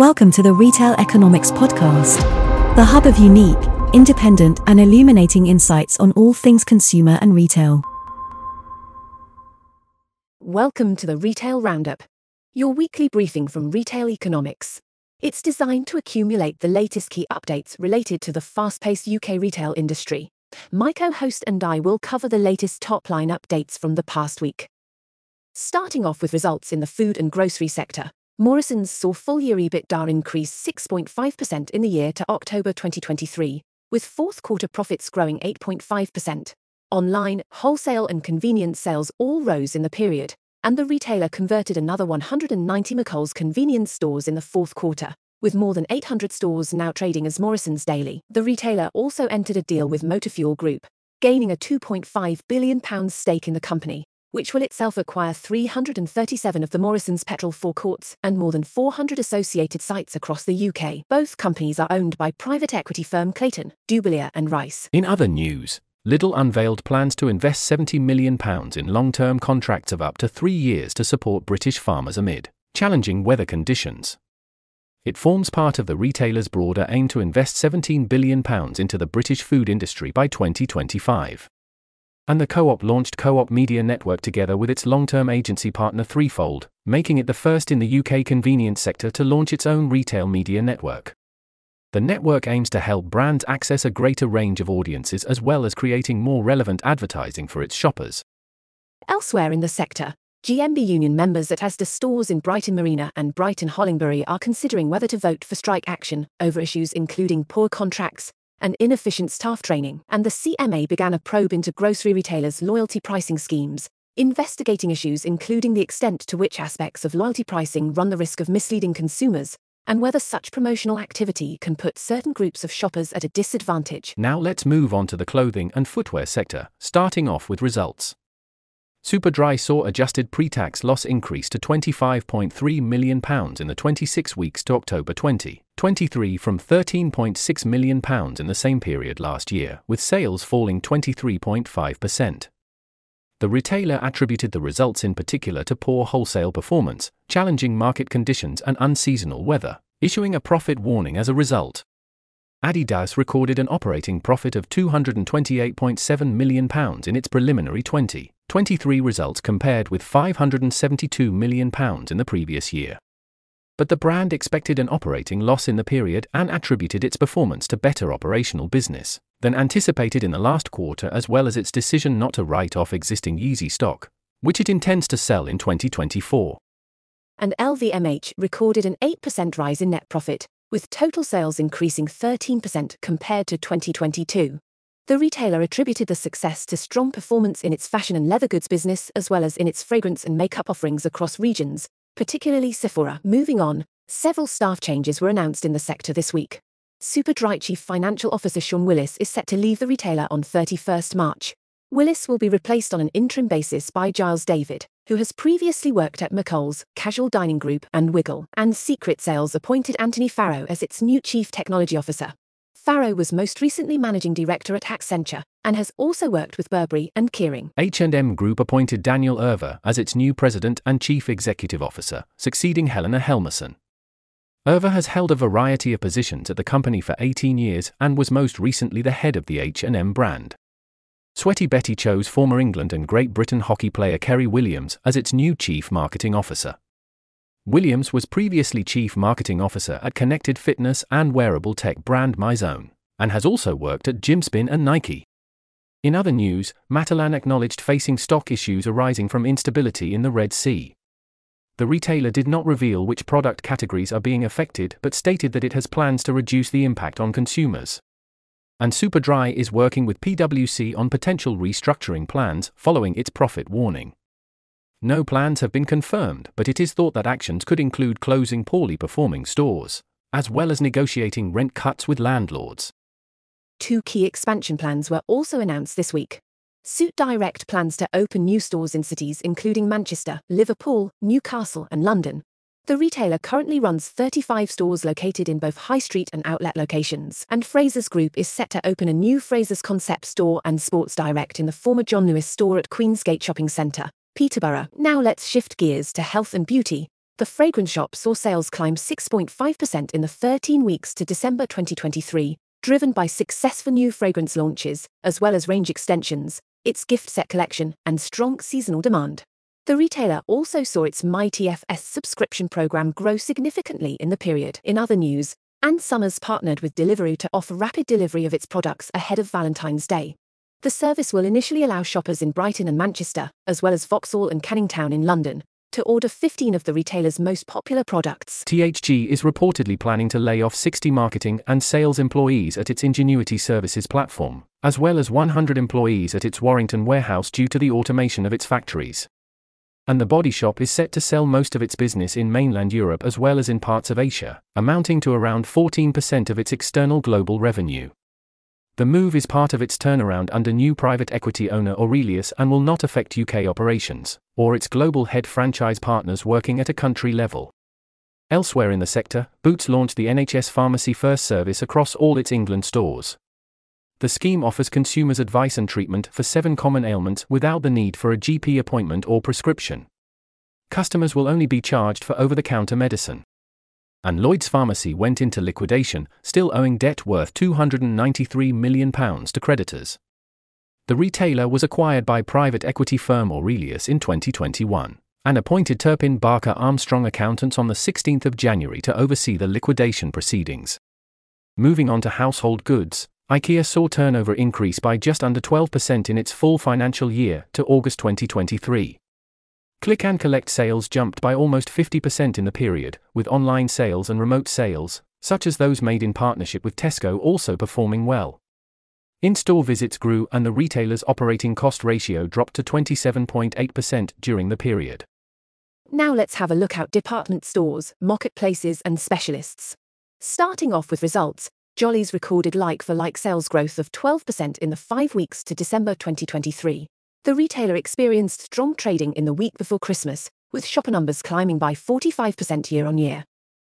Welcome to the Retail Economics Podcast, the hub of unique, independent, and illuminating insights on all things consumer and retail. Welcome to the Retail Roundup, your weekly briefing from Retail Economics. It's designed to accumulate the latest key updates related to the fast paced UK retail industry. My co host and I will cover the latest top line updates from the past week. Starting off with results in the food and grocery sector, Morrisons saw full year EBITDA increase 6.5% in the year to October 2023, with fourth quarter profits growing 8.5%. Online, wholesale, and convenience sales all rose in the period, and the retailer converted another 190 McColl's convenience stores in the fourth quarter, with more than 800 stores now trading as Morrisons Daily. The retailer also entered a deal with Motor Fuel Group, gaining a £2.5 billion stake in the company, which will itself acquire 337 of the Morrisons petrol forecourts and more than 400 associated sites across the UK. Both companies are owned by private equity firm Clayton, Dubilier and Rice. In other news, Lidl unveiled plans to invest £70 million in long term contracts of up to three years to support British farmers amid challenging weather conditions. It forms part of the retailer's broader aim to invest £17 billion into the British food industry by 2025. And the co op launched Co op Media Network together with its long term agency partner Threefold, making it the first in the UK convenience sector to launch its own retail media network. The network aims to help brands access a greater range of audiences as well as creating more relevant advertising for its shoppers. Elsewhere in the sector, GMB union members at Asda stores in Brighton Marina and Brighton Hollingbury are considering whether to vote for strike action over issues including poor contracts and inefficient staff training. And the CMA began a probe into grocery retailers' loyalty pricing schemes, investigating issues including the extent to which aspects of loyalty pricing run the risk of misleading consumers and whether such promotional activity can put certain groups of shoppers at a disadvantage. Now let's move on to the clothing and footwear sector, starting off with results. Superdry saw adjusted pre-tax loss increase to £25.3 million in the 26 weeks to October 2023 from £13.6 million in the same period last year, with sales falling 23.5%. The retailer attributed the results in particular to poor wholesale performance, challenging market conditions, and unseasonal weather, issuing a profit warning as a result. Adidas recorded an operating profit of £228.7 million in its preliminary 2023 results compared with £572 million in the previous year. But the brand expected an operating loss in the period and attributed its performance to better operational business than anticipated in the last quarter, as well as its decision not to write off existing Yeezy stock, which it intends to sell in 2024. And LVMH recorded an 8% rise in net profit, with total sales increasing 13% compared to 2022. The retailer attributed the success to strong performance in its fashion and leather goods business as well as in its fragrance and makeup offerings across regions, particularly Sephora. Moving on, several staff changes were announced in the sector this week. Superdry Chief Financial Officer Sean Willis is set to leave the retailer on 31st March. Willis will be replaced on an interim basis by Giles David, who has previously worked at McColl's, Casual Dining Group, and Wiggle, and Secret Sales appointed Anthony Farrow as its new Chief Technology Officer. Farrow was most recently managing director at Accenture and has also worked with Burberry and Kering. H&M Group appointed Daniel Erver as its new president and chief executive officer, succeeding Helena Helmersson. Erver has held a variety of positions at the company for 18 years and was most recently the head of the H&M brand. Sweaty Betty chose former England and Great Britain hockey player Kerry Williams as its new chief marketing officer. Williams was previously Chief Marketing Officer at connected fitness and wearable tech brand MyZone, and has also worked at Gymspin and Nike. In other news, Matalan acknowledged facing stock issues arising from instability in the Red Sea. The retailer did not reveal which product categories are being affected but stated that it has plans to reduce the impact on consumers. And Superdry is working with PwC on potential restructuring plans following its profit warning. No plans have been confirmed, but it is thought that actions could include closing poorly performing stores, as well as negotiating rent cuts with landlords. Two key expansion plans were also announced this week. Suit Direct plans to open new stores in cities including Manchester, Liverpool, Newcastle, and London. The retailer currently runs 35 stores located in both high street and outlet locations, and Frasers Group is set to open a new Frasers Concept store and Sports Direct in the former John Lewis store at Queensgate Shopping Centre, Peterborough. Now let's shift gears to health and beauty. The fragrance shop saw sales climb 6.5% in the 13 weeks to December 2023, driven by successful new fragrance launches, as well as range extensions, its gift set collection, and strong seasonal demand. The retailer also saw its MyTFS subscription program grow significantly in the period. In other news, Ann Summers partnered with Deliveroo to offer rapid delivery of its products ahead of Valentine's Day. The service will initially allow shoppers in Brighton and Manchester, as well as Vauxhall and Canning Town in London, to order 15 of the retailer's most popular products. THG is reportedly planning to lay off 60 marketing and sales employees at its Ingenuity Services platform, as well as 100 employees at its Warrington warehouse due to the automation of its factories and the Body Shop is set to sell most of its business in mainland Europe as well as in parts of Asia, amounting to around 14% of its external global revenue. The move is part of its turnaround under new private equity owner Aurelius and will not affect UK operations, or its global head franchise partners working at a country level. Elsewhere in the sector, Boots launched the NHS Pharmacy First service across all its England stores, the scheme offers consumers advice and treatment for seven common ailments without the need for a GP appointment or prescription. Customers will only be charged for over the counter medicine. And Lloyd's Pharmacy went into liquidation, still owing debt worth £293 million to creditors. The retailer was acquired by private equity firm Aurelius in 2021 and appointed Turpin Barker Armstrong accountants on the 16th of January to oversee the liquidation proceedings. Moving on to household goods, IKEA saw turnover increase by just under 12% in its full financial year to August 2023. Click and collect sales jumped by almost 50% in the period, with online sales and remote sales, such as those made in partnership with Tesco, also performing well. In store visits grew and the retailer's operating cost ratio dropped to 27.8% during the period. Now let's have a look at department stores, marketplaces, and specialists. Starting off with results, Jollyes recorded like for like sales growth of 12% in the five weeks to December 2023. The retailer experienced strong trading in the week before Christmas, with shopper numbers climbing by 45% year on year.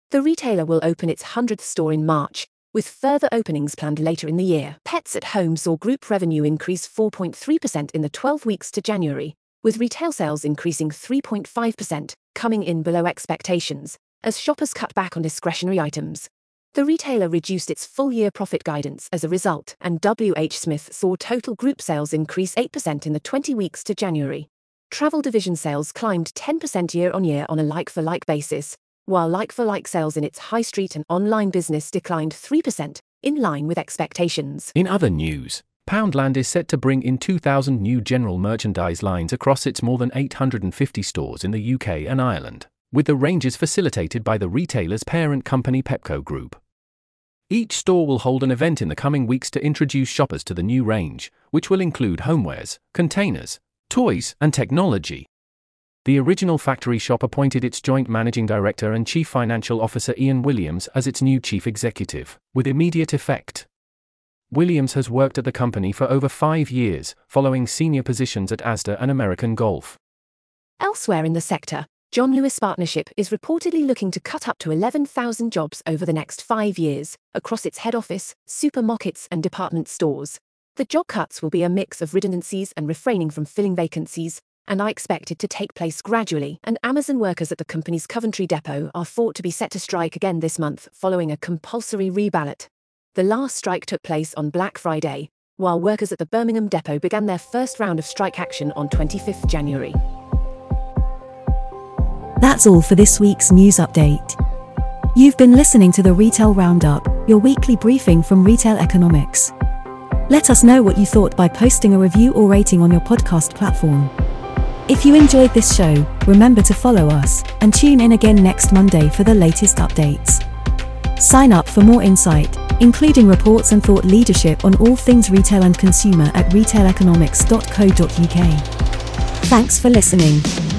The retailer will open its 100th store in March, with further openings planned later in the year. Pets at Home saw group revenue increase 4.3% in the 12 weeks to January, with retail sales increasing 3.5%, coming in below expectations, as shoppers cut back on discretionary items. The retailer reduced its full year profit guidance as a result, and WH Smith saw total group sales increase 8% in the 20 weeks to January. Travel division sales climbed 10% year on a like for like basis, while like for like sales in its high street and online business declined 3%, in line with expectations. In other news, Poundland is set to bring in 2,000 new general merchandise lines across its more than 850 stores in the UK and Ireland, with the ranges facilitated by the retailer's parent company Pepco Group. Each store will hold an event in the coming weeks to introduce shoppers to the new range, which will include homewares, containers, toys, and technology. The original factory shop appointed its joint managing director and chief financial officer Ian Williams as its new chief executive, with immediate effect. Williams has worked at the company for over five years, following senior positions at Asda and American Golf. Elsewhere in the sector, John Lewis Partnership is reportedly looking to cut up to 11,000 jobs over the next five years across its head office, supermarkets, and department stores. The job cuts will be a mix of redundancies and refraining from filling vacancies, and are expected to take place gradually. And Amazon workers at the company's Coventry depot are thought to be set to strike again this month following a compulsory reballot. The last strike took place on Black Friday, while workers at the Birmingham depot began their first round of strike action on 25 January. That's all for this week's news update. You've been listening to the Retail Roundup, your weekly briefing from Retail Economics. Let us know what you thought by posting a review or rating on your podcast platform. If you enjoyed this show, remember to follow us and tune in again next Monday for the latest updates. Sign up for more insight, including reports and thought leadership on all things retail and consumer at retaileconomics.co.uk. Thanks for listening.